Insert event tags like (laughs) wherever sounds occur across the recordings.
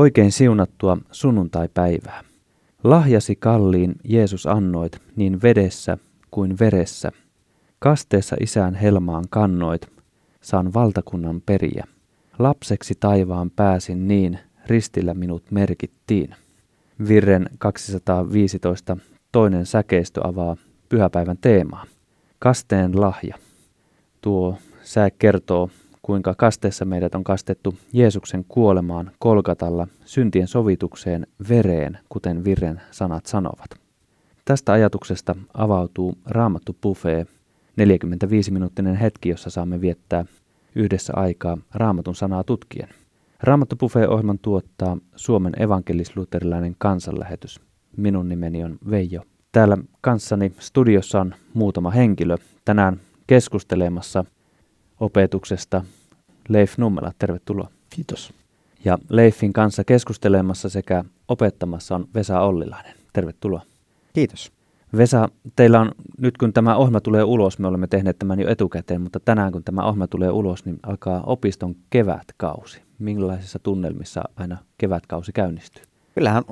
Oikein siunattua sunnuntaipäivää. Lahjasi kalliin Jeesus annoit niin vedessä kuin veressä. Kasteessa isään helmaan kannoit, saan valtakunnan periä. Lapseksi taivaan pääsin niin, ristillä minut merkittiin. Virren 215 toinen säkeistö avaa pyhäpäivän teemaa. Kasteen lahja. Tuo sää kertoo, kuinka kasteessa meidät on kastettu Jeesuksen kuolemaan Kolkatalla syntien sovitukseen vereen, kuten Virren sanat sanovat. Tästä ajatuksesta avautuu Raamattu Buffet, 45-minuuttinen hetki, jossa saamme viettää yhdessä aikaa Raamatun sanaa tutkien. Raamattu Buffet-ohjelman tuottaa Suomen evankelis-luterilainen kansanlähetys. Minun nimeni on Veijo. Täällä kanssani studiossa on muutama henkilö. Tänään keskustelemassa opetuksesta Leif Nummela. Tervetuloa. Kiitos. Ja Leifin kanssa keskustelemassa sekä opettamassa on Vesa Ollilainen. Tervetuloa. Kiitos. Vesa, teillä on, nyt kun tämä ohjelma tulee ulos, me olemme tehneet tämän jo etukäteen, mutta tänään kun tämä ohjelma tulee ulos, niin alkaa opiston kevätkausi. Millaisissa tunnelmissa aina kevätkausi käynnistyy? Kyllähän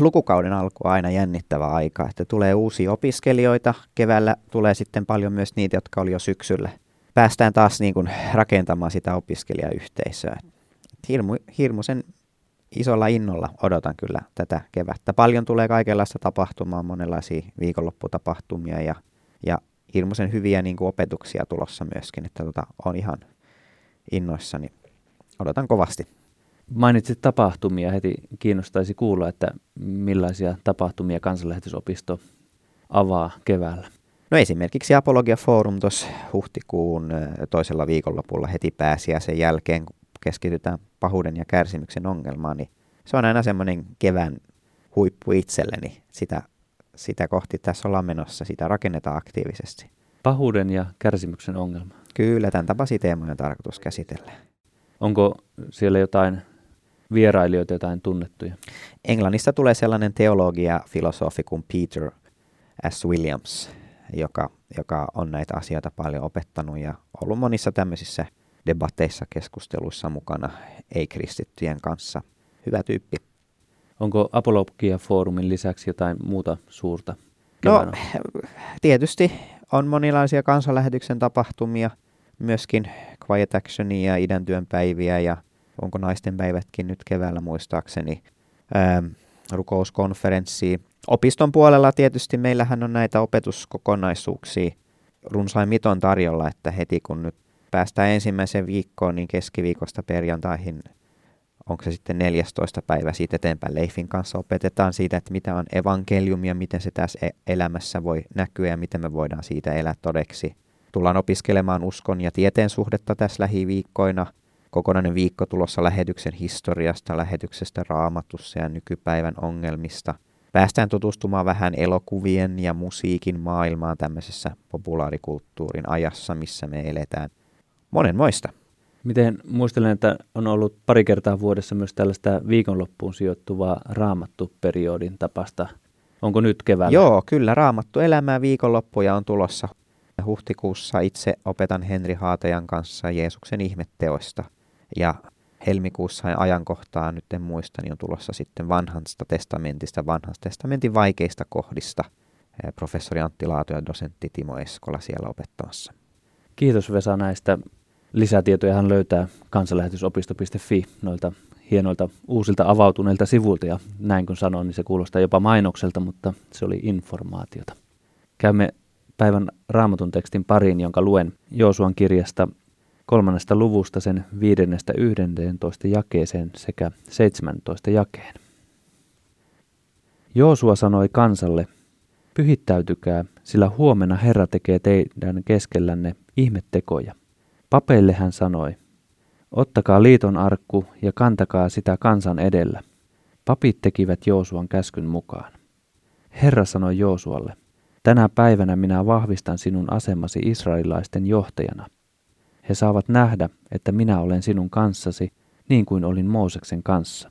lukukauden alku on aina jännittävä aika, että tulee uusia opiskelijoita, keväällä tulee sitten paljon myös niitä, jotka oli jo syksyllä. Päästään taas niin kuin rakentamaan sitä opiskelijayhteisöä. Hirmu, hirmuisen isolla innolla odotan kyllä tätä kevättä. Paljon tulee kaikenlaista tapahtumaa, monenlaisia viikonlopputapahtumia ja, ja hirmuisen hyviä niin kuin opetuksia tulossa myöskin, että tota, on ihan innoissani. Odotan kovasti. Mainitsit tapahtumia, heti kiinnostaisi kuulla, että millaisia tapahtumia kansanlähetysopisto avaa keväällä. No esimerkiksi Apologia Forum tuossa huhtikuun toisella viikonlopulla heti pääsiäisen jälkeen, kun keskitytään pahuuden ja kärsimyksen ongelmaan, niin se on aina semmoinen kevään huippu itselleni. Sitä, sitä kohti tässä ollaan menossa, sitä rakennetaan aktiivisesti. Pahuuden ja kärsimyksen ongelma. Kyllä, tämän tapaisia teemoja on tarkoitus käsitellä. Onko siellä jotain vierailijoita, jotain tunnettuja? Englannista tulee sellainen teologia filosofi kuin Peter S. Williams, joka, joka on näitä asioita paljon opettanut ja ollut monissa tämmöisissä debatteissa, keskusteluissa mukana ei-kristittyjen kanssa. Hyvä tyyppi. Onko Apologia-foorumin lisäksi jotain muuta suurta? No, (laughs) tietysti on monilaisia kansanlähetyksen tapahtumia, myöskin Quiet Actionia ja idän työn päiviä ja onko naisten päivätkin nyt keväällä muistaakseni, ää, rukouskonferenssia. Opiston puolella tietysti meillähän on näitä opetuskokonaisuuksia runsain miton tarjolla, että heti kun nyt päästään ensimmäiseen viikkoon, niin keskiviikosta perjantaihin, onko se sitten 14. päivä siitä eteenpäin Leifin kanssa opetetaan siitä, että mitä on evankeliumi ja miten se tässä e- elämässä voi näkyä ja miten me voidaan siitä elää todeksi. Tullaan opiskelemaan uskon ja tieteen suhdetta tässä lähiviikkoina. Kokonainen viikko tulossa lähetyksen historiasta, lähetyksestä raamatussa ja nykypäivän ongelmista. Päästään tutustumaan vähän elokuvien ja musiikin maailmaan tämmöisessä populaarikulttuurin ajassa, missä me eletään monenmoista. Miten muistelen, että on ollut pari kertaa vuodessa myös tällaista viikonloppuun sijoittuvaa raamattu-periodin tapasta. Onko nyt keväällä? Joo, kyllä raamattu elämää viikonloppuja on tulossa. Huhtikuussa itse opetan Henri Haatajan kanssa Jeesuksen ihmetteoista. Ja helmikuussa ajankohtaa, nyt en muista, niin on tulossa sitten vanhasta testamentista, vanhasta testamentin vaikeista kohdista. Professori Antti Laatu ja dosentti Timo Eskola siellä opettamassa. Kiitos Vesa näistä Lisätietoja hän löytää kansanlähetysopisto.fi noilta hienoilta uusilta avautuneilta sivuilta ja näin kun sanon, niin se kuulostaa jopa mainokselta, mutta se oli informaatiota. Käymme päivän raamatun tekstin pariin, jonka luen Joosuan kirjasta kolmannesta luvusta sen viidennestä yhdentoista jakeeseen sekä 17 jakeen. Joosua sanoi kansalle, pyhittäytykää, sillä huomenna Herra tekee teidän keskellänne ihmettekoja. Papeille hän sanoi, ottakaa liiton arkku ja kantakaa sitä kansan edellä. Papit tekivät Joosuan käskyn mukaan. Herra sanoi Joosualle, tänä päivänä minä vahvistan sinun asemasi israelilaisten johtajana. He saavat nähdä, että minä olen sinun kanssasi, niin kuin olin Mooseksen kanssa.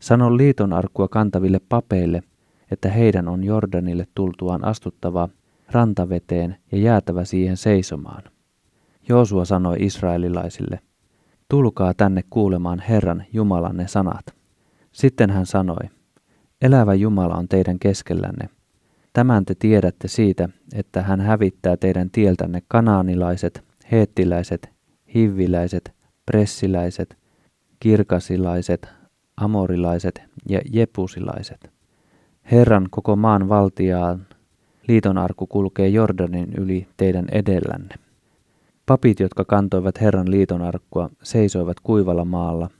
Sano liiton arkkua kantaville papeille, että heidän on Jordanille tultuaan astuttava rantaveteen ja jäätävä siihen seisomaan. Joosua sanoi israelilaisille, tulkaa tänne kuulemaan Herran Jumalanne sanat. Sitten hän sanoi, Elävä Jumala on teidän keskellänne. Tämän te tiedätte siitä, että hän hävittää teidän tieltänne kanaanilaiset, heettiläiset, hivviläiset, pressiläiset, kirkasilaiset, amorilaiset ja jepusilaiset. Herran koko maan valtiaan liiton arku kulkee Jordanin yli teidän edellänne. Papit, jotka kantoivat Herran liiton arkkua, seisoivat kuivalla maalla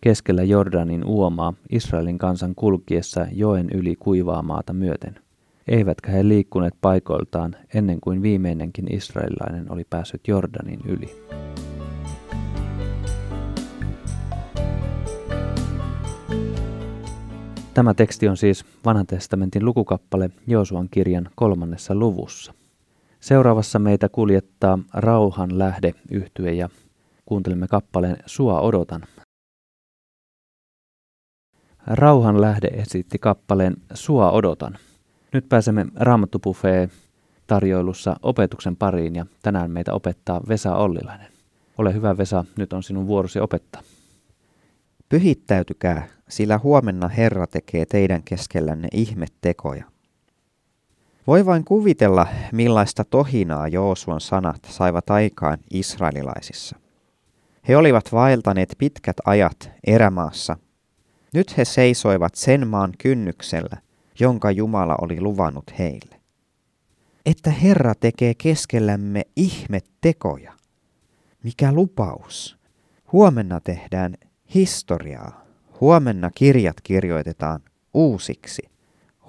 keskellä Jordanin uomaa Israelin kansan kulkiessa joen yli kuivaa maata myöten. Eivätkä he liikkuneet paikoiltaan ennen kuin viimeinenkin israelilainen oli päässyt Jordanin yli. Tämä teksti on siis vanhan testamentin lukukappale Joosuan kirjan kolmannessa luvussa. Seuraavassa meitä kuljettaa Rauhan lähde yhtye ja kuuntelemme kappaleen Sua odotan. Rauhan lähde esitti kappaleen Sua odotan. Nyt pääsemme Raamattupuffeen tarjoilussa opetuksen pariin ja tänään meitä opettaa Vesa Ollilainen. Ole hyvä Vesa, nyt on sinun vuorosi opettaa. Pyhittäytykää, sillä huomenna Herra tekee teidän keskellänne ihmettekoja. Voi vain kuvitella, millaista tohinaa Joosuan sanat saivat aikaan israelilaisissa. He olivat vaeltaneet pitkät ajat erämaassa. Nyt he seisoivat sen maan kynnyksellä, jonka Jumala oli luvannut heille. Että Herra tekee keskellämme ihmettekoja. Mikä lupaus! Huomenna tehdään historiaa. Huomenna kirjat kirjoitetaan uusiksi.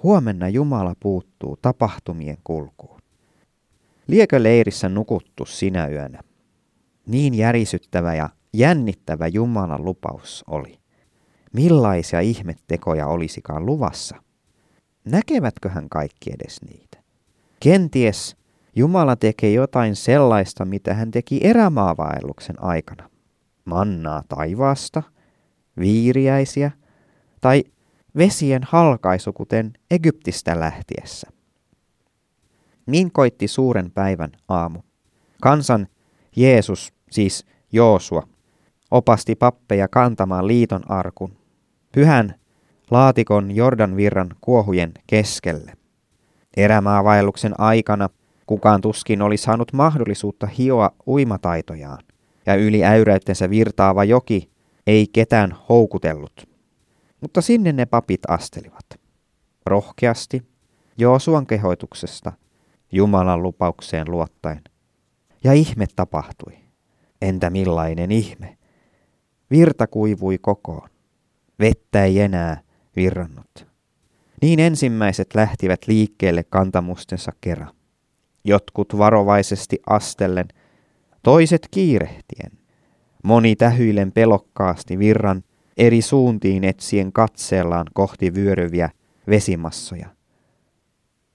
Huomenna Jumala puuttuu tapahtumien kulkuun. Liekö leirissä nukuttu sinä yönä? Niin järisyttävä ja jännittävä Jumalan lupaus oli. Millaisia ihmettekoja olisikaan luvassa? Näkevätköhän kaikki edes niitä? Kenties Jumala tekee jotain sellaista, mitä hän teki erämaavaelluksen aikana. Mannaa taivaasta, viiriäisiä tai vesien halkaisu, kuten Egyptistä lähtiessä. Niin koitti suuren päivän aamu. Kansan Jeesus, siis Joosua, opasti pappeja kantamaan liiton arkun, pyhän laatikon Jordan virran kuohujen keskelle. Erämaavaelluksen aikana kukaan tuskin oli saanut mahdollisuutta hioa uimataitojaan, ja yli äyräyttensä virtaava joki ei ketään houkutellut. Mutta sinne ne papit astelivat. Rohkeasti, Joosuan kehoituksesta, Jumalan lupaukseen luottaen. Ja ihme tapahtui. Entä millainen ihme? Virta kuivui kokoon. Vettä ei enää virrannut. Niin ensimmäiset lähtivät liikkeelle kantamustensa kerran. Jotkut varovaisesti astellen, toiset kiirehtien. Moni tähyilen pelokkaasti virran eri suuntiin etsien katseellaan kohti vyöryviä vesimassoja.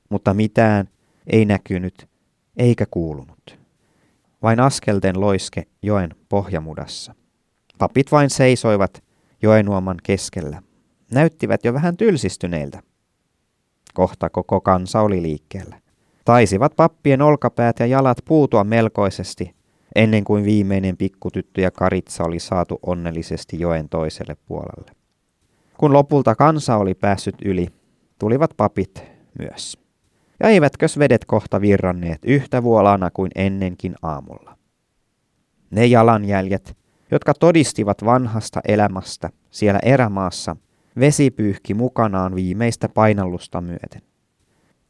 Mutta mitään ei näkynyt eikä kuulunut. Vain askelten loiske joen pohjamudassa. Papit vain seisoivat joenuoman keskellä. Näyttivät jo vähän tylsistyneiltä. Kohta koko kansa oli liikkeellä. Taisivat pappien olkapäät ja jalat puutua melkoisesti ennen kuin viimeinen pikkutyttö ja karitsa oli saatu onnellisesti joen toiselle puolelle. Kun lopulta kansa oli päässyt yli, tulivat papit myös. Ja eivätkös vedet kohta virranneet yhtä vuolana kuin ennenkin aamulla. Ne jalanjäljet, jotka todistivat vanhasta elämästä siellä erämaassa, vesi pyyhki mukanaan viimeistä painallusta myöten.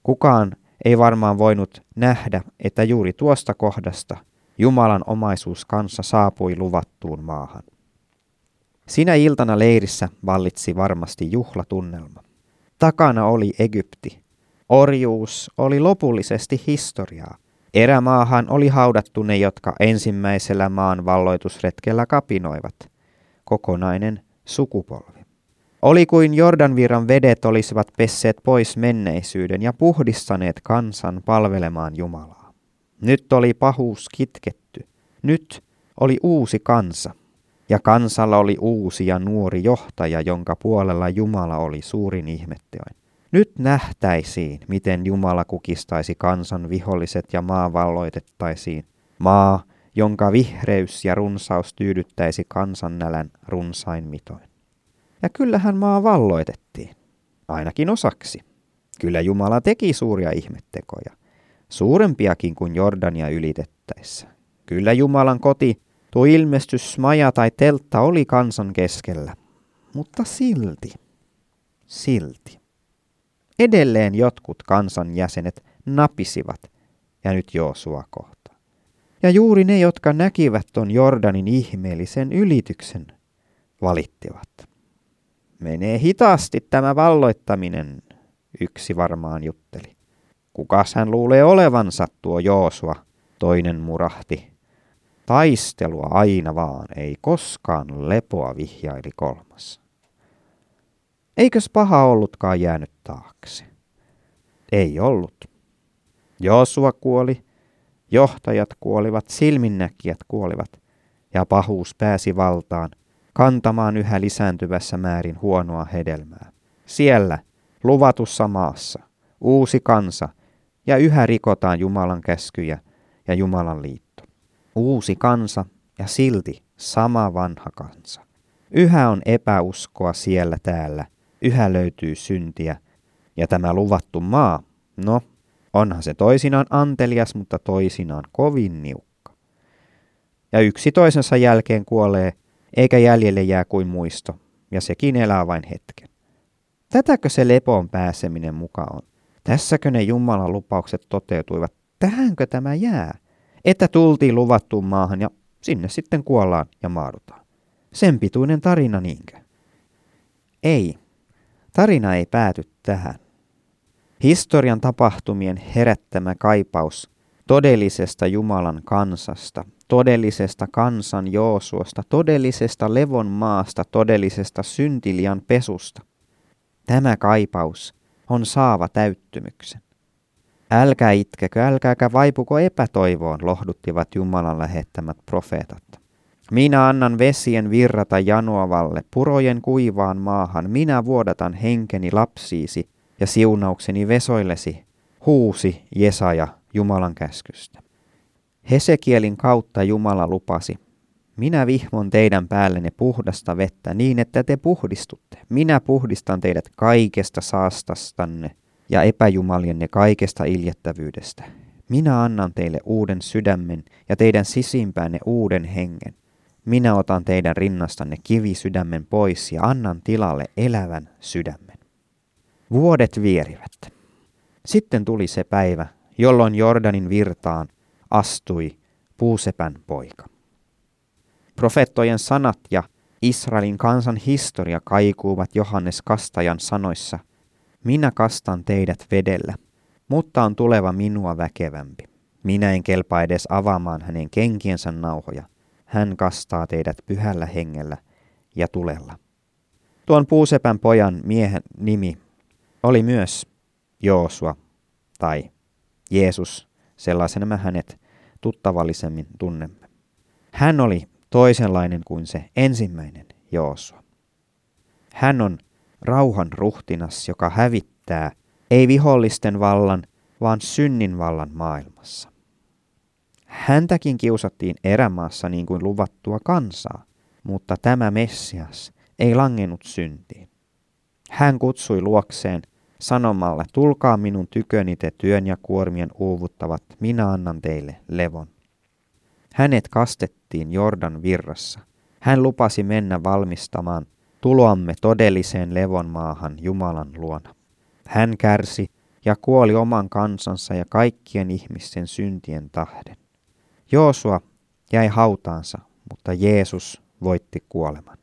Kukaan ei varmaan voinut nähdä, että juuri tuosta kohdasta Jumalan omaisuus kanssa saapui luvattuun maahan. Sinä iltana leirissä vallitsi varmasti juhlatunnelma. Takana oli Egypti. Orjuus oli lopullisesti historiaa. Erämaahan oli haudattu ne, jotka ensimmäisellä maan valloitusretkellä kapinoivat. Kokonainen sukupolvi. Oli kuin Jordanvirran vedet olisivat pesseet pois menneisyyden ja puhdistaneet kansan palvelemaan Jumalaa. Nyt oli pahuus kitketty. Nyt oli uusi kansa. Ja kansalla oli uusi ja nuori johtaja, jonka puolella Jumala oli suurin ihmetteoin. Nyt nähtäisiin, miten Jumala kukistaisi kansan viholliset ja maa valloitettaisiin. Maa, jonka vihreys ja runsaus tyydyttäisi kansan nälän runsain mitoin. Ja kyllähän maa valloitettiin, ainakin osaksi. Kyllä Jumala teki suuria ihmettekoja, suurempiakin kuin Jordania ylitettäessä. Kyllä Jumalan koti, tuo ilmestysmaja tai teltta oli kansan keskellä, mutta silti, silti. Edelleen jotkut kansan jäsenet napisivat, ja nyt Joosua kohta. Ja juuri ne, jotka näkivät ton Jordanin ihmeellisen ylityksen, valittivat. Menee hitaasti tämä valloittaminen, yksi varmaan jutteli. Kukas hän luulee olevansa tuo Joosua, toinen murahti. Taistelua aina vaan, ei koskaan lepoa vihjaili kolmas. Eikös paha ollutkaan jäänyt taakse? Ei ollut. Joosua kuoli, johtajat kuolivat, silminnäkijät kuolivat, ja pahuus pääsi valtaan, kantamaan yhä lisääntyvässä määrin huonoa hedelmää. Siellä, luvatussa maassa, uusi kansa, ja yhä rikotaan Jumalan käskyjä ja Jumalan liitto. Uusi kansa ja silti sama vanha kansa. Yhä on epäuskoa siellä täällä, yhä löytyy syntiä, ja tämä luvattu maa, no, onhan se toisinaan antelias, mutta toisinaan kovin niukka. Ja yksi toisensa jälkeen kuolee, eikä jäljelle jää kuin muisto, ja sekin elää vain hetken. Tätäkö se lepoon pääseminen muka on? Tässäkö ne Jumalan lupaukset toteutuivat? Tähänkö tämä jää? Että tultiin luvattuun maahan ja sinne sitten kuollaan ja maadutaan. Sen pituinen tarina niinkö? Ei. Tarina ei pääty tähän. Historian tapahtumien herättämä kaipaus todellisesta Jumalan kansasta, todellisesta kansan Joosuosta, todellisesta levon maasta, todellisesta syntilian pesusta. Tämä kaipaus on saava täyttymyksen. Älkää itkekö, älkääkä vaipuko epätoivoon, lohduttivat Jumalan lähettämät profeetat. Minä annan vesien virrata janoavalle, purojen kuivaan maahan, minä vuodatan henkeni lapsiisi ja siunaukseni vesoillesi, huusi Jesaja Jumalan käskystä. Hesekielin kautta Jumala lupasi, minä vihmon teidän päällenne puhdasta vettä niin, että te puhdistutte. Minä puhdistan teidät kaikesta saastastanne ja epäjumalienne kaikesta iljettävyydestä. Minä annan teille uuden sydämen ja teidän sisimpäänne uuden hengen. Minä otan teidän rinnastanne kivisydämen pois ja annan tilalle elävän sydämen. Vuodet vierivät. Sitten tuli se päivä, jolloin Jordanin virtaan astui puusepän poika. Profeettojen sanat ja Israelin kansan historia kaikuuvat Johannes Kastajan sanoissa, minä kastan teidät vedellä, mutta on tuleva minua väkevämpi. Minä en kelpaa edes avaamaan hänen kenkiensä nauhoja. Hän kastaa teidät pyhällä hengellä ja tulella. Tuon puusepän pojan miehen nimi oli myös Joosua tai Jeesus, sellaisena me hänet tuttavallisemmin tunnemme. Hän oli toisenlainen kuin se ensimmäinen Joosua. Hän on rauhan ruhtinas, joka hävittää ei vihollisten vallan, vaan synnin vallan maailmassa. Häntäkin kiusattiin erämaassa niin kuin luvattua kansaa, mutta tämä Messias ei langennut syntiin. Hän kutsui luokseen sanomalla, tulkaa minun tyköni te työn ja kuormien uuvuttavat, minä annan teille levon. Hänet kastettiin Jordan virrassa. Hän lupasi mennä valmistamaan tuloamme todelliseen levon maahan Jumalan luona. Hän kärsi ja kuoli oman kansansa ja kaikkien ihmisten syntien tahden. Joosua jäi hautaansa, mutta Jeesus voitti kuoleman.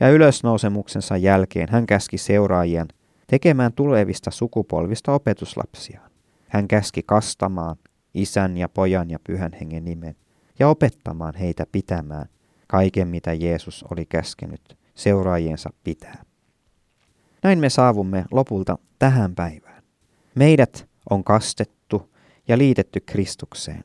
Ja ylösnousemuksensa jälkeen hän käski seuraajien tekemään tulevista sukupolvista opetuslapsiaan. Hän käski kastamaan isän ja pojan ja pyhän hengen nimen ja opettamaan heitä pitämään kaiken, mitä Jeesus oli käskenyt seuraajiensa pitää. Näin me saavumme lopulta tähän päivään. Meidät on kastettu ja liitetty Kristukseen.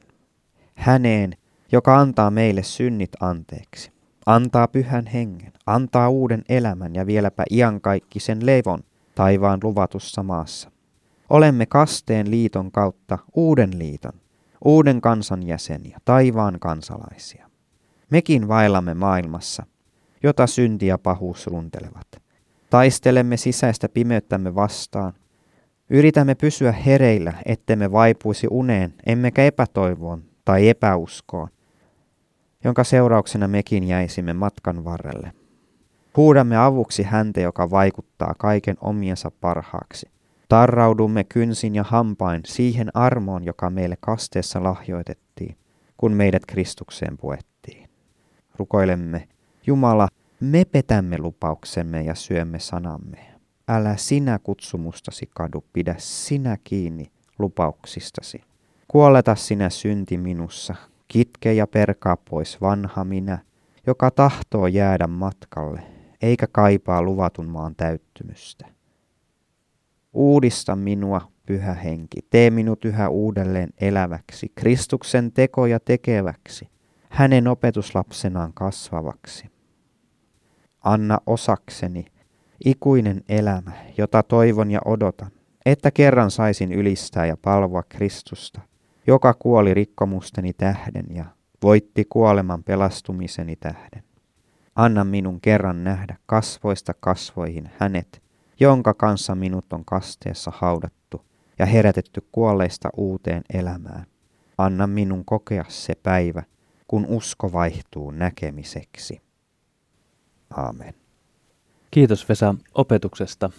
Häneen, joka antaa meille synnit anteeksi, antaa pyhän hengen, antaa uuden elämän ja vieläpä iankaikkisen levon taivaan luvatussa maassa. Olemme kasteen liiton kautta uuden liiton, uuden kansan jäseniä, taivaan kansalaisia. Mekin vaillamme maailmassa, jota synti ja pahuus runtelevat. Taistelemme sisäistä pimeyttämme vastaan. Yritämme pysyä hereillä, ettemme vaipuisi uneen, emmekä epätoivoon tai epäuskoon, jonka seurauksena mekin jäisimme matkan varrelle. Huudamme avuksi häntä, joka vaikuttaa kaiken omiensa parhaaksi. Tarraudumme kynsin ja hampain siihen armoon, joka meille kasteessa lahjoitettiin, kun meidät Kristukseen puettiin. Rukoilemme, Jumala, me petämme lupauksemme ja syömme sanamme. Älä sinä kutsumustasi kadu, pidä sinä kiinni lupauksistasi. Kuoleta sinä synti minussa, kitke ja perkaa pois vanha minä, joka tahtoo jäädä matkalle, eikä kaipaa luvatun maan täyttymystä. Uudista minua, pyhä henki, tee minut yhä uudelleen eläväksi, Kristuksen tekoja tekeväksi, hänen opetuslapsenaan kasvavaksi. Anna osakseni ikuinen elämä, jota toivon ja odotan, että kerran saisin ylistää ja palvoa Kristusta, joka kuoli rikkomusteni tähden ja voitti kuoleman pelastumiseni tähden. Anna minun kerran nähdä kasvoista kasvoihin hänet, jonka kanssa minut on kasteessa haudattu ja herätetty kuolleista uuteen elämään. Anna minun kokea se päivä, kun usko vaihtuu näkemiseksi. Aamen. Kiitos Vesa opetuksesta.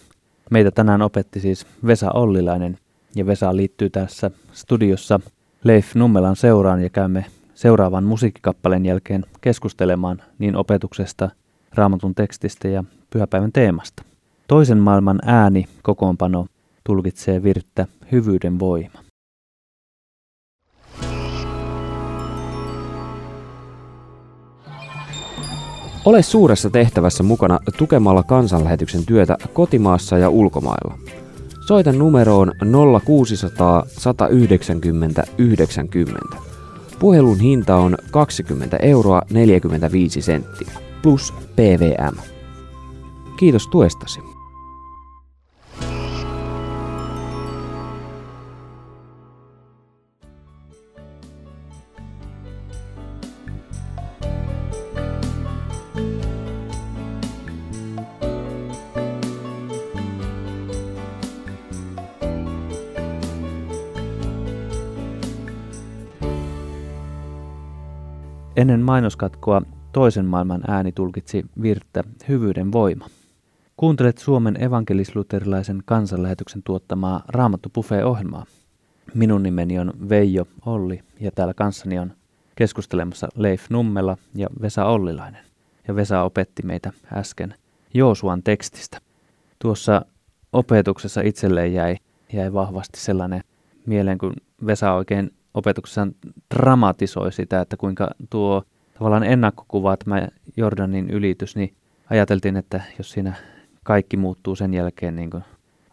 Meitä tänään opetti siis Vesa Ollilainen ja Vesa liittyy tässä studiossa Leif Nummelan seuraan ja käymme seuraavan musiikkikappaleen jälkeen keskustelemaan niin opetuksesta, raamatun tekstistä ja pyhäpäivän teemasta. Toisen maailman ääni kokoonpano tulkitsee virttä hyvyyden voima. Ole suuressa tehtävässä mukana tukemalla kansanlähetyksen työtä kotimaassa ja ulkomailla. Soita numeroon 0600 190 90. Puhelun hinta on 20 euroa 45 senttiä plus PVM. Kiitos tuestasi. Ennen mainoskatkoa toisen maailman ääni tulkitsi virttä Hyvyyden voima. Kuuntelet Suomen evankelisluterilaisen kansanlähetyksen tuottamaa Raamattu ohjelmaa Minun nimeni on Veijo Olli ja täällä kanssani on keskustelemassa Leif Nummela ja Vesa Ollilainen. Ja Vesa opetti meitä äsken Joosuan tekstistä. Tuossa opetuksessa itselleen jäi, jäi vahvasti sellainen mieleen, kun Vesa oikein opetuksessaan dramatisoi sitä, että kuinka tuo tavallaan ennakkokuva, tämä Jordanin ylitys, niin ajateltiin, että jos siinä kaikki muuttuu sen jälkeen niin kuin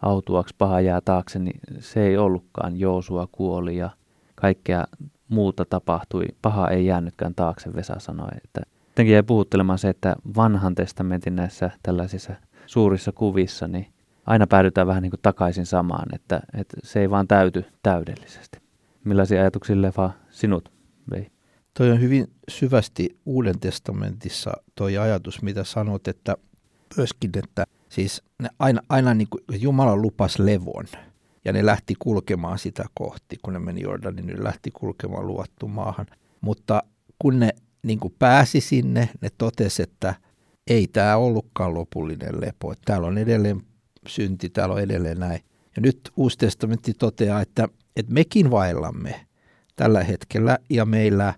autuaksi, paha jää taakse, niin se ei ollutkaan. Joosua kuoli ja kaikkea muuta tapahtui. Paha ei jäänytkään taakse, Vesa sanoi. Että jotenkin jäi puhuttelemaan se, että vanhan testamentin näissä tällaisissa suurissa kuvissa, niin aina päädytään vähän niin kuin takaisin samaan, että, että se ei vaan täyty täydellisesti. Millaisia ajatuksia Lefa sinut vei? Toi on hyvin syvästi Uuden testamentissa toi ajatus, mitä sanot, että myöskin, että siis ne aina, aina niin kuin Jumala lupas levon ja ne lähti kulkemaan sitä kohti, kun ne meni Jordanin, niin ne lähti kulkemaan luvattu maahan. Mutta kun ne niin kuin pääsi sinne, ne totesi, että ei tämä ollutkaan lopullinen lepo, että täällä on edelleen synti, täällä on edelleen näin. Ja nyt Uusi testamentti toteaa, että että mekin vaellamme tällä hetkellä ja meillä,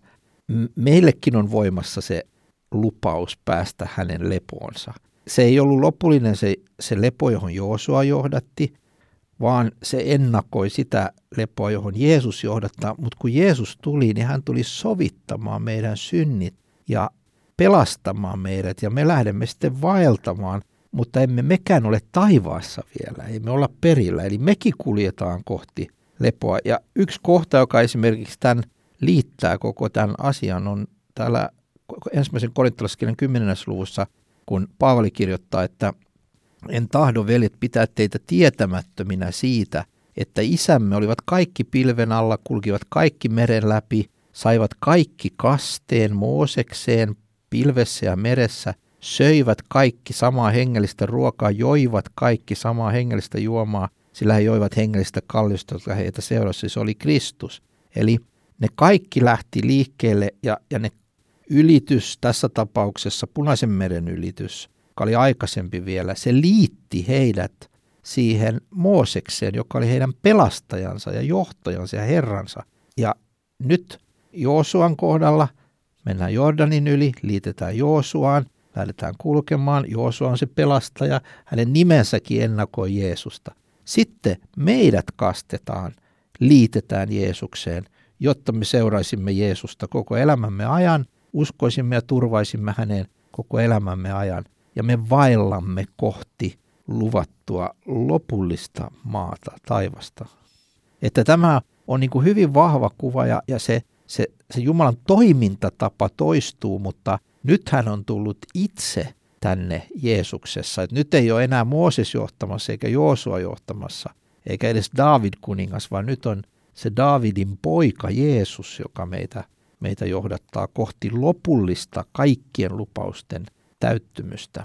meillekin on voimassa se lupaus päästä hänen lepoonsa. Se ei ollut lopullinen se, se lepo, johon Joosua johdatti, vaan se ennakoi sitä lepoa, johon Jeesus johdattaa. Mutta kun Jeesus tuli, niin hän tuli sovittamaan meidän synnit ja pelastamaan meidät. Ja me lähdemme sitten vaeltamaan, mutta emme mekään ole taivaassa vielä, ei me olla perillä. Eli mekin kuljetaan kohti lepoa. Ja yksi kohta, joka esimerkiksi tämän liittää koko tämän asian, on täällä ensimmäisen korintolaskirjan 10. luvussa, kun Paavali kirjoittaa, että en tahdo veljet pitää teitä tietämättöminä siitä, että isämme olivat kaikki pilven alla, kulkivat kaikki meren läpi, saivat kaikki kasteen Moosekseen pilvessä ja meressä söivät kaikki samaa hengellistä ruokaa, joivat kaikki samaa hengellistä juomaa, sillä he joivat hengellistä kallista, jotka heitä seurasi. Se oli Kristus. Eli ne kaikki lähti liikkeelle ja, ja ne ylitys tässä tapauksessa, punaisen meren ylitys, joka oli aikaisempi vielä, se liitti heidät siihen Moosekseen, joka oli heidän pelastajansa ja johtajansa ja herransa. Ja nyt Joosuan kohdalla mennään Jordanin yli, liitetään Joosuaan, lähdetään kulkemaan. Joosua on se pelastaja, hänen nimensäkin ennakoi Jeesusta. Sitten meidät kastetaan, liitetään Jeesukseen, jotta me seuraisimme Jeesusta koko elämämme ajan, uskoisimme ja turvaisimme häneen koko elämämme ajan. Ja me vaillamme kohti luvattua lopullista maata, taivasta. Että tämä on niin kuin hyvin vahva kuva ja, ja se, se, se Jumalan toimintatapa toistuu, mutta nyt hän on tullut itse tänne Jeesuksessa. Et nyt ei ole enää Mooses johtamassa eikä Joosua johtamassa, eikä edes David kuningas, vaan nyt on se Davidin poika Jeesus, joka meitä, meitä johdattaa kohti lopullista kaikkien lupausten täyttymystä.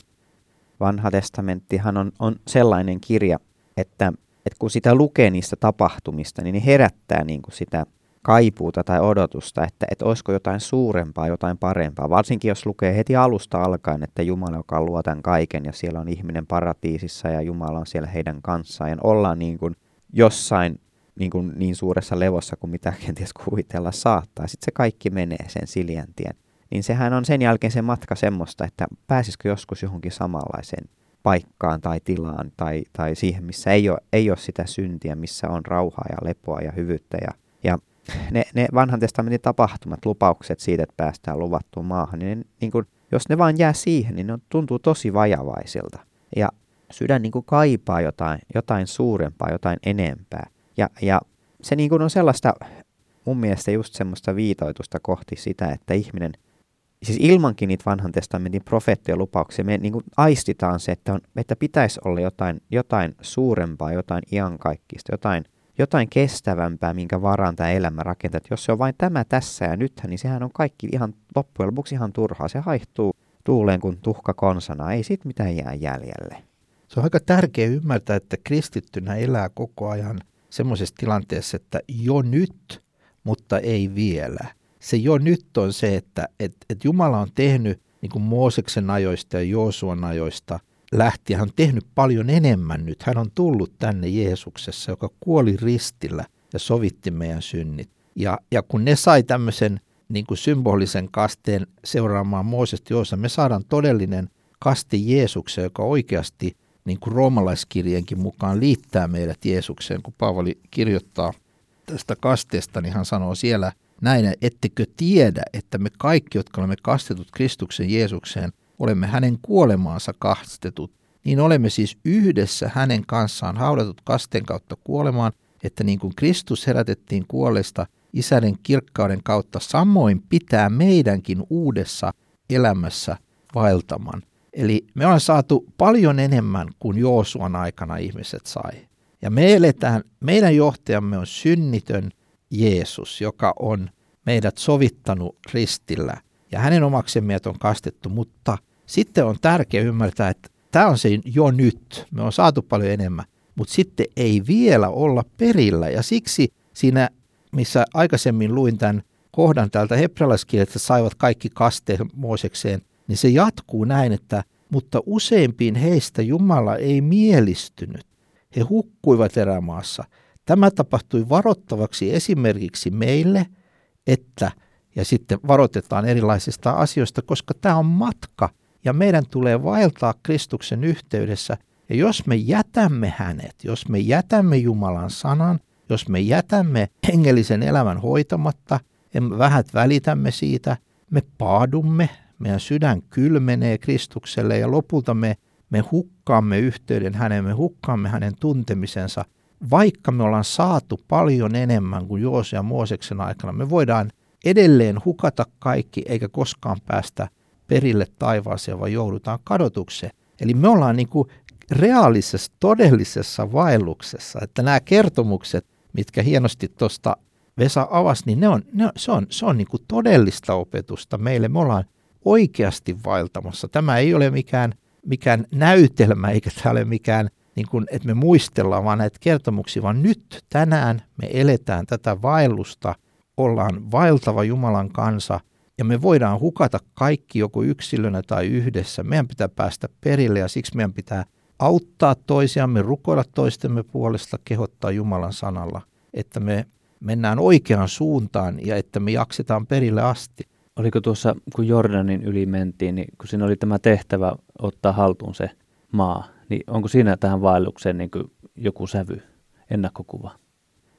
Vanha testamenttihan on, on sellainen kirja, että, että kun sitä lukee niistä tapahtumista, niin ne herättää niin kuin sitä kaipuuta tai odotusta, että, että olisiko jotain suurempaa, jotain parempaa. Varsinkin jos lukee heti alusta alkaen, että Jumala, joka luo tämän kaiken ja siellä on ihminen paratiisissa ja Jumala on siellä heidän kanssaan ja ollaan niin kuin jossain niin, kuin niin suuressa levossa kuin mitä (laughs) kenties kuvitella saattaa. Sitten se kaikki menee sen siljäntien. Niin sehän on sen jälkeen se matka semmoista, että pääsisikö joskus johonkin samanlaiseen paikkaan tai tilaan tai, tai siihen, missä ei ole, ei ole sitä syntiä, missä on rauhaa ja lepoa ja hyvyyttä ja, ja ne, ne vanhan testamentin tapahtumat, lupaukset siitä, että päästään luvattuun maahan, niin, ne, niin kuin, jos ne vaan jää siihen, niin ne tuntuu tosi vajavaisilta. Ja sydän niin kuin kaipaa jotain, jotain suurempaa, jotain enempää. Ja, ja se niin kuin on sellaista, mun mielestä just semmoista viitoitusta kohti sitä, että ihminen, siis ilmankin niitä vanhan testamentin profeettojen lupauksia, me niin kuin aistitaan se, että, on, että pitäisi olla jotain, jotain suurempaa, jotain iankaikkista, jotain jotain kestävämpää, minkä varaan tämä elämä rakentaa. Jos se on vain tämä tässä ja nythän, niin sehän on kaikki ihan loppujen lopuksi ihan turhaa. Se haihtuu tuuleen kuin tuhka konsana, ei siitä mitään jää jäljelle. Se on aika tärkeää ymmärtää, että kristittynä elää koko ajan semmoisessa tilanteessa, että jo nyt, mutta ei vielä. Se jo nyt on se, että et, et Jumala on tehnyt niin kuin Mooseksen ajoista ja Joosuan ajoista – lähti. Hän on tehnyt paljon enemmän nyt. Hän on tullut tänne Jeesuksessa, joka kuoli ristillä ja sovitti meidän synnit. Ja, ja kun ne sai tämmöisen niin kuin symbolisen kasteen seuraamaan Moosesta Joosa, me saadaan todellinen kaste Jeesukseen, joka oikeasti niin kuin roomalaiskirjenkin mukaan liittää meidät Jeesukseen. Kun Paavali kirjoittaa tästä kasteesta, niin hän sanoo siellä näin, ettekö tiedä, että me kaikki, jotka olemme kastetut Kristuksen Jeesukseen, olemme hänen kuolemaansa kastetut, niin olemme siis yhdessä hänen kanssaan haudatut kasteen kautta kuolemaan, että niin kuin Kristus herätettiin kuolesta isäden kirkkauden kautta, samoin pitää meidänkin uudessa elämässä vaeltaman. Eli me ollaan saatu paljon enemmän kuin Joosuan aikana ihmiset sai. Ja me eletään, meidän johtajamme on synnitön Jeesus, joka on meidät sovittanut ristillä. Ja hänen omaksemme on kastettu, mutta – sitten on tärkeää ymmärtää, että tämä on se jo nyt. Me on saatu paljon enemmän, mutta sitten ei vielä olla perillä. Ja siksi siinä, missä aikaisemmin luin tämän kohdan täältä hebrealaiskirjasta, saivat kaikki kasteen Moosekseen, niin se jatkuu näin, että mutta useimpiin heistä Jumala ei mielistynyt. He hukkuivat erämaassa. Tämä tapahtui varoittavaksi esimerkiksi meille, että, ja sitten varoitetaan erilaisista asioista, koska tämä on matka – ja meidän tulee vaeltaa Kristuksen yhteydessä. Ja jos me jätämme hänet, jos me jätämme Jumalan sanan, jos me jätämme hengellisen elämän hoitamatta, emme vähät välitämme siitä, me paadumme, meidän sydän kylmenee Kristukselle ja lopulta me, me hukkaamme yhteyden häneen, me hukkaamme hänen tuntemisensa. Vaikka me ollaan saatu paljon enemmän kuin Joose ja Mooseksen aikana, me voidaan edelleen hukata kaikki eikä koskaan päästä perille taivaaseen, vaan joudutaan kadotukseen. Eli me ollaan niin kuin reaalisessa, todellisessa vaelluksessa, että nämä kertomukset, mitkä hienosti tuosta Vesa avasi, niin ne on, ne on, se on, se on niin kuin todellista opetusta meille. Me ollaan oikeasti vaeltamassa. Tämä ei ole mikään, mikään näytelmä eikä tämä ole mikään, niin kuin, että me muistellaan vaan näitä kertomuksia, vaan nyt tänään me eletään tätä vaellusta, ollaan vaeltava Jumalan kansa ja me voidaan hukata kaikki joko yksilönä tai yhdessä. Meidän pitää päästä perille ja siksi meidän pitää auttaa toisiamme, rukoilla toistemme puolesta, kehottaa Jumalan sanalla, että me mennään oikeaan suuntaan ja että me jaksetaan perille asti. Oliko tuossa, kun Jordanin yli mentiin, niin kun siinä oli tämä tehtävä ottaa haltuun se maa, niin onko siinä tähän vaellukseen niin joku sävy, ennakkokuva?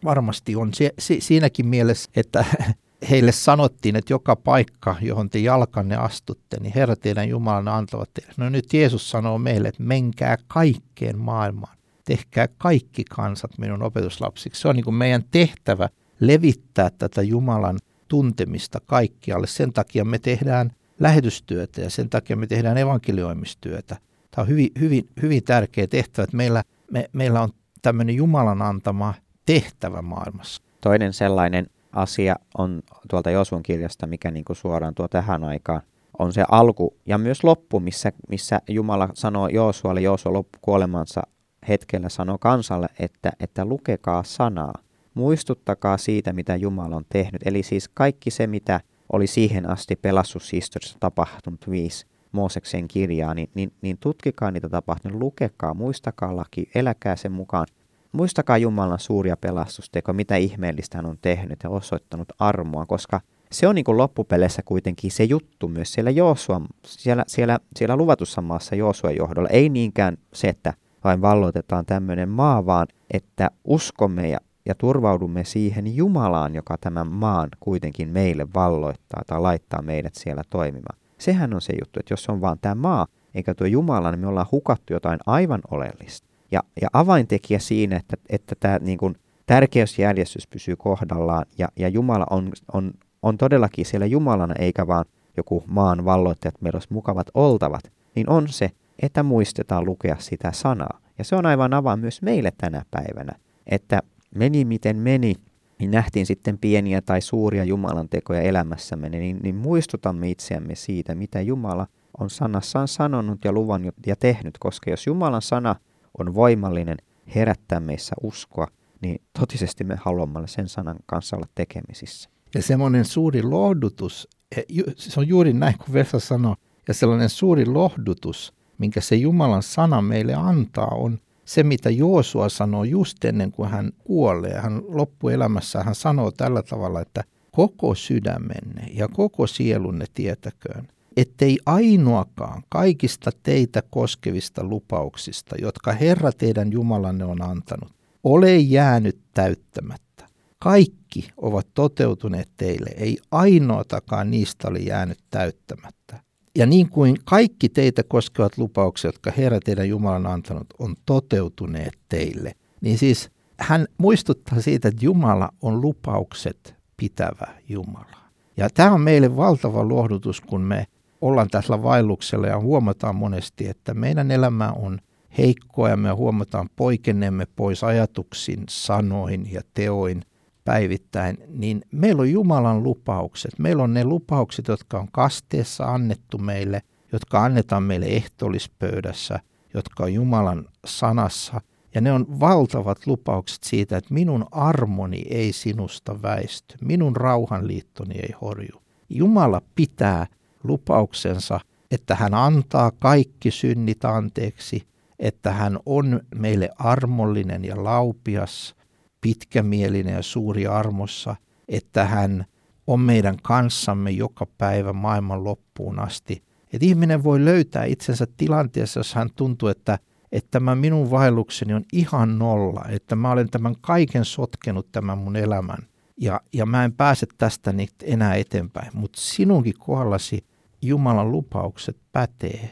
Varmasti on. Si- si- siinäkin mielessä, että (laughs) heille sanottiin, että joka paikka, johon te jalkanne astutte, niin Herra teidän Jumalan antavat teille. No nyt Jeesus sanoo meille, että menkää kaikkeen maailmaan. Tehkää kaikki kansat minun opetuslapsiksi. Se on niin kuin meidän tehtävä levittää tätä Jumalan tuntemista kaikkialle. Sen takia me tehdään lähetystyötä ja sen takia me tehdään evankelioimistyötä. Tämä on hyvin, hyvin, hyvin tärkeä tehtävä, että meillä, me, meillä on tämmöinen Jumalan antama tehtävä maailmassa. Toinen sellainen asia on tuolta Josuan kirjasta, mikä niin kuin suoraan tuo tähän aikaan, on se alku ja myös loppu, missä, missä Jumala sanoo Joosualle, Joosua loppu kuolemansa hetkellä sanoo kansalle, että, että lukekaa sanaa. Muistuttakaa siitä, mitä Jumala on tehnyt. Eli siis kaikki se, mitä oli siihen asti pelastushistoriassa tapahtunut viisi Mooseksen kirjaa, niin, niin, niin tutkikaa niitä tapahtunut, lukekaa, muistakaa laki, eläkää sen mukaan. Muistakaa Jumalan suuria pelastustekoja, mitä ihmeellistä hän on tehnyt ja osoittanut armoa, koska se on niin kuin loppupeleissä kuitenkin se juttu myös siellä, Joosua, siellä, siellä, siellä luvatussa maassa Joosuan johdolla. Ei niinkään se, että vain valloitetaan tämmöinen maa, vaan että uskomme ja, ja turvaudumme siihen Jumalaan, joka tämän maan kuitenkin meille valloittaa tai laittaa meidät siellä toimimaan. Sehän on se juttu, että jos on vaan tämä maa, eikä tuo Jumala, niin me ollaan hukattu jotain aivan oleellista. Ja, ja avaintekijä siinä, että, että tämä niin kuin, tärkeysjärjestys pysyy kohdallaan ja, ja Jumala on, on, on todellakin siellä Jumalana eikä vaan joku maan valloittajat meillä olisi mukavat oltavat, niin on se, että muistetaan lukea sitä sanaa. Ja se on aivan avaa myös meille tänä päivänä, että meni miten meni, niin nähtiin sitten pieniä tai suuria Jumalan tekoja elämässämme, niin, niin muistutamme itseämme siitä, mitä Jumala on sanassaan sanonut ja luvannut ja tehnyt, koska jos Jumalan sana on voimallinen, herättää meissä uskoa, niin totisesti me haluamme sen sanan kanssa olla tekemisissä. Ja semmoinen suuri lohdutus, e, se on juuri näin kuin Vesa sanoi, ja sellainen suuri lohdutus, minkä se Jumalan sana meille antaa, on se, mitä Joosua sanoo just ennen kuin hän kuolee. Hän loppuelämässä hän sanoo tällä tavalla, että koko sydämenne ja koko sielunne tietäköön, ettei ainoakaan kaikista teitä koskevista lupauksista, jotka Herra teidän Jumalanne on antanut, ole jäänyt täyttämättä. Kaikki ovat toteutuneet teille, ei ainoatakaan niistä oli jäänyt täyttämättä. Ja niin kuin kaikki teitä koskevat lupaukset, jotka Herra teidän Jumalan antanut, on toteutuneet teille, niin siis hän muistuttaa siitä, että Jumala on lupaukset pitävä Jumala. Ja tämä on meille valtava lohdutus, kun me ollaan tässä vaelluksella ja huomataan monesti, että meidän elämä on heikkoa ja me huomataan poikennemme pois ajatuksin, sanoin ja teoin päivittäin, niin meillä on Jumalan lupaukset. Meillä on ne lupaukset, jotka on kasteessa annettu meille, jotka annetaan meille ehtoollispöydässä, jotka on Jumalan sanassa. Ja ne on valtavat lupaukset siitä, että minun armoni ei sinusta väisty, minun rauhanliittoni ei horju. Jumala pitää lupauksensa, että hän antaa kaikki synnit anteeksi, että hän on meille armollinen ja laupias, pitkämielinen ja suuri armossa, että hän on meidän kanssamme joka päivä maailman loppuun asti. Että ihminen voi löytää itsensä tilanteessa, jos hän tuntuu, että, että tämä minun vaellukseni on ihan nolla, että mä olen tämän kaiken sotkenut tämän mun elämän ja, ja mä en pääse tästä enää eteenpäin. Mutta sinunkin kohdallasi Jumalan lupaukset pätee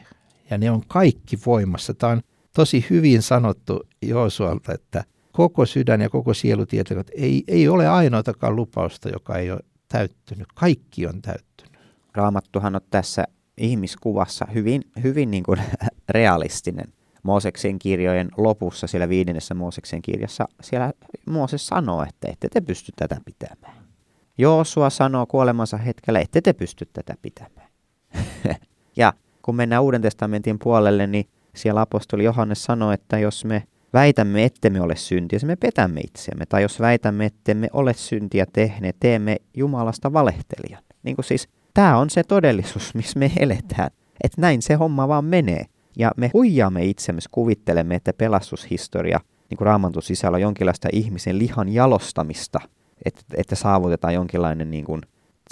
ja ne on kaikki voimassa. Tämä on tosi hyvin sanottu Joosualta, että koko sydän ja koko sielu tietävät, ei, ei ole ainoatakaan lupausta, joka ei ole täyttynyt. Kaikki on täyttynyt. Raamattuhan on tässä ihmiskuvassa hyvin, hyvin niin kuin (laughs) realistinen. Mooseksen kirjojen lopussa, siellä viidennessä Mooseksen kirjassa, siellä Mooses sanoo, että ette te pysty tätä pitämään. Joosua sanoo kuolemansa hetkellä, ette te pysty tätä pitämään. (laughs) ja kun mennään Uuden testamentin puolelle, niin siellä apostoli Johannes sanoi, että jos me väitämme, ettemme ole syntiä, me petämme itsemme. Tai jos väitämme, ettemme ole syntiä tehneet, teemme Jumalasta valehtelijan. Niin kuin siis, tämä on se todellisuus, (laughs) missä me eletään. Että näin se homma vaan menee. Ja me huijaamme itsemme, kuvittelemme, että pelastushistoria niin kuin raamatun sisällä on jonkinlaista ihmisen lihan jalostamista, että, että saavutetaan jonkinlainen niin kuin,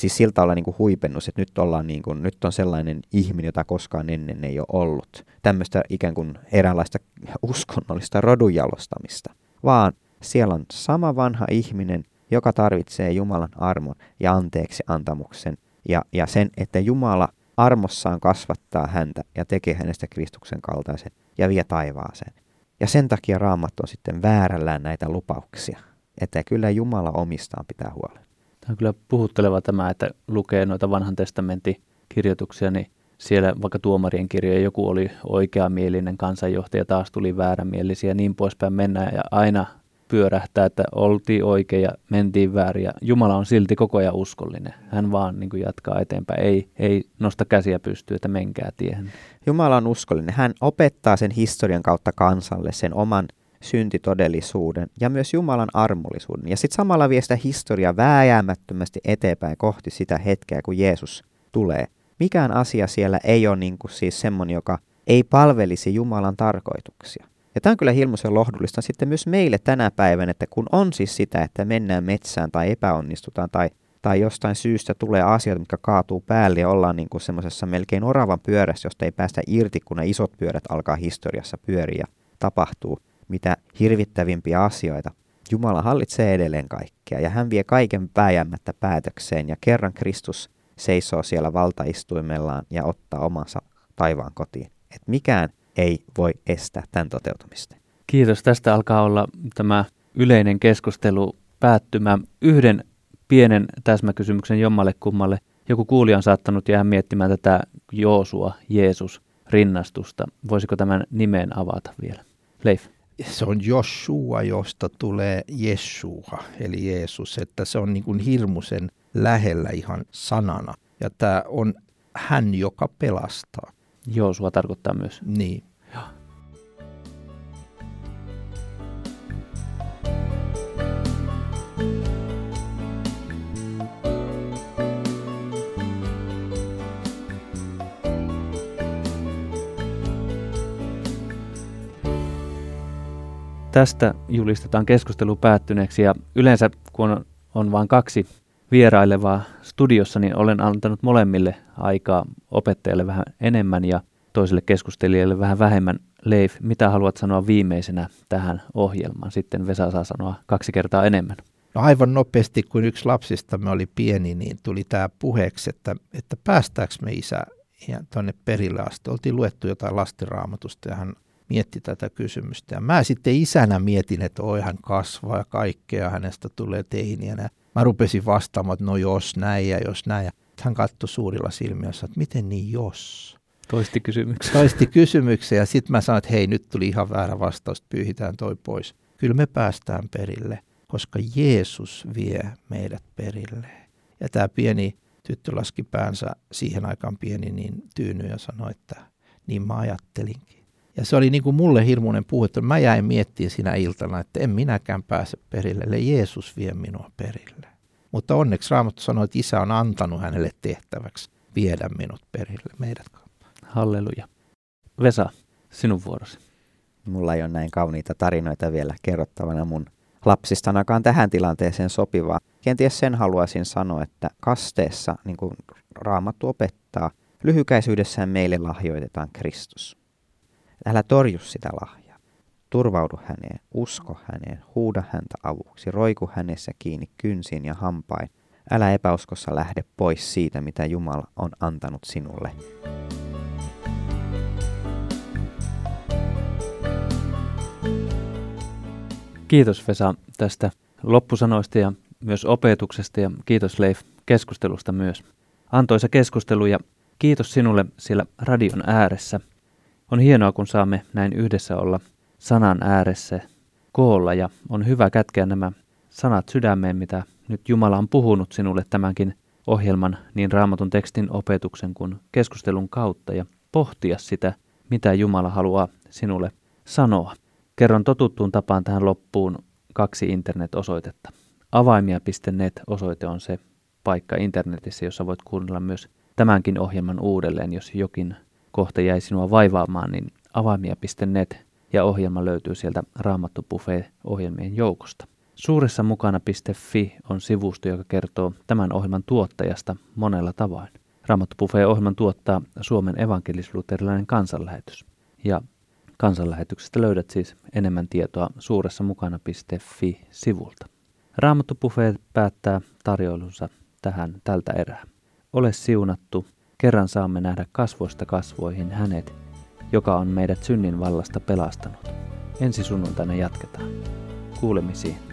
siis siltä olla niin kuin huipennus, että nyt, ollaan niin kuin, nyt on sellainen ihminen, jota koskaan ennen ei ole ollut. Tämmöistä ikään kuin eräänlaista uskonnollista rodunjalostamista. Vaan siellä on sama vanha ihminen, joka tarvitsee Jumalan armon ja anteeksi antamuksen ja, ja sen, että Jumala armossaan kasvattaa häntä ja tekee hänestä Kristuksen kaltaisen ja vie taivaaseen. Ja sen takia raamattu on sitten väärällään näitä lupauksia, että kyllä Jumala omistaan pitää huolen. Tämä on kyllä puhutteleva tämä, että lukee noita vanhan testamentin kirjoituksia, niin siellä vaikka tuomarien kirjoja joku oli oikeamielinen kansanjohtaja, taas tuli väärämielisiä ja niin poispäin mennään ja aina pyörähtää, että oltiin oikein ja mentiin väärin ja Jumala on silti koko ajan uskollinen. Hän vaan niin kuin jatkaa eteenpäin, ei, ei nosta käsiä pystyä, että menkää tiehen. Jumala on uskollinen. Hän opettaa sen historian kautta kansalle sen oman syntitodellisuuden ja myös Jumalan armollisuuden. Ja sitten samalla vie sitä historiaa vääjäämättömästi eteenpäin kohti sitä hetkeä, kun Jeesus tulee. Mikään asia siellä ei ole niin kuin siis semmoinen, joka ei palvelisi Jumalan tarkoituksia. Ja tämä on kyllä hirmuisen lohdullista sitten myös meille tänä päivänä, että kun on siis sitä, että mennään metsään tai epäonnistutaan tai, tai jostain syystä tulee asioita, mitkä kaatuu päälle ja ollaan niin kuin semmoisessa melkein oravan pyörässä, josta ei päästä irti, kun ne isot pyörät alkaa historiassa pyöriä tapahtuu mitä hirvittävimpiä asioita. Jumala hallitsee edelleen kaikkea ja hän vie kaiken pääjämättä päätökseen ja kerran Kristus seisoo siellä valtaistuimellaan ja ottaa omansa taivaan kotiin. Et mikään ei voi estää tämän toteutumista. Kiitos. Tästä alkaa olla tämä yleinen keskustelu päättymä yhden pienen täsmäkysymyksen jommalle kummalle. Joku kuulija on saattanut jäädä miettimään tätä Joosua, Jeesus, rinnastusta. Voisiko tämän nimen avata vielä? Leif. Se on Joshua, josta tulee Jeshua, eli Jeesus, että se on niin kuin hirmuisen lähellä ihan sanana. Ja tämä on hän, joka pelastaa. Joosua tarkoittaa myös. Niin. Tästä julistetaan keskustelu päättyneeksi ja yleensä kun on, vain kaksi vierailevaa studiossa, niin olen antanut molemmille aikaa opettajalle vähän enemmän ja toiselle keskustelijalle vähän vähemmän. Leif, mitä haluat sanoa viimeisenä tähän ohjelmaan? Sitten Vesa saa sanoa kaksi kertaa enemmän. No aivan nopeasti, kun yksi lapsistamme oli pieni, niin tuli tämä puheeksi, että, että päästäänkö me isä tuonne perille asti. Oltiin luettu jotain lastenraamatusta ja hän mietti tätä kysymystä. Ja mä sitten isänä mietin, että oi hän kasvaa ja kaikkea hänestä tulee teiniä. Mä rupesin vastaamaan, että no jos näin ja jos näin. Ja hän katsoi suurilla silmillä, että miten niin jos? Toisti kysymyksen. Toisti kysymyksen ja sitten mä sanoin, että hei nyt tuli ihan väärä vastaus, pyyhitään toi pois. Kyllä me päästään perille, koska Jeesus vie meidät perille. Ja tämä pieni tyttö laski päänsä siihen aikaan pieni niin tyyny ja sanoi, että niin mä ajattelinkin. Ja se oli niin kuin mulle hirmuinen puhe, että mä jäin miettimään siinä iltana, että en minäkään pääse perille, eli Jeesus vie minua perille. Mutta onneksi Raamattu sanoi, että isä on antanut hänelle tehtäväksi viedä minut perille, meidät Halleluja. Vesa, sinun vuorosi. Mulla ei ole näin kauniita tarinoita vielä kerrottavana mun lapsista, ainakaan tähän tilanteeseen sopivaa. Kenties sen haluaisin sanoa, että kasteessa, niin kuin Raamattu opettaa, lyhykäisyydessään meille lahjoitetaan Kristus. Älä torju sitä lahjaa. Turvaudu häneen, usko häneen, huuda häntä avuksi, roiku hänessä kiinni kynsiin ja hampain. Älä epäuskossa lähde pois siitä, mitä Jumala on antanut sinulle. Kiitos Vesa tästä loppusanoista ja myös opetuksesta ja kiitos Leif keskustelusta myös. Antoisa keskustelu ja kiitos sinulle siellä radion ääressä. On hienoa, kun saamme näin yhdessä olla sanan ääressä koolla ja on hyvä kätkeä nämä sanat sydämeen, mitä nyt Jumala on puhunut sinulle tämänkin ohjelman niin raamatun tekstin opetuksen kuin keskustelun kautta ja pohtia sitä, mitä Jumala haluaa sinulle sanoa. Kerron totuttuun tapaan tähän loppuun kaksi internet-osoitetta. Avaimia.net osoite on se paikka internetissä, jossa voit kuunnella myös tämänkin ohjelman uudelleen, jos jokin kohta jäi sinua vaivaamaan, niin avaimia.net ja ohjelma löytyy sieltä Raamattu ohjelmien joukosta. Suuressa mukana.fi on sivusto, joka kertoo tämän ohjelman tuottajasta monella tavoin. Raamattu ohjelman tuottaa Suomen evankelisluterilainen kansanlähetys. Ja kansanlähetyksestä löydät siis enemmän tietoa suuressa mukana.fi-sivulta. Raamattu päättää tarjoilunsa tähän tältä erää. Ole siunattu, kerran saamme nähdä kasvoista kasvoihin hänet, joka on meidät synnin vallasta pelastanut. Ensi sunnuntaina jatketaan. Kuulemisiin.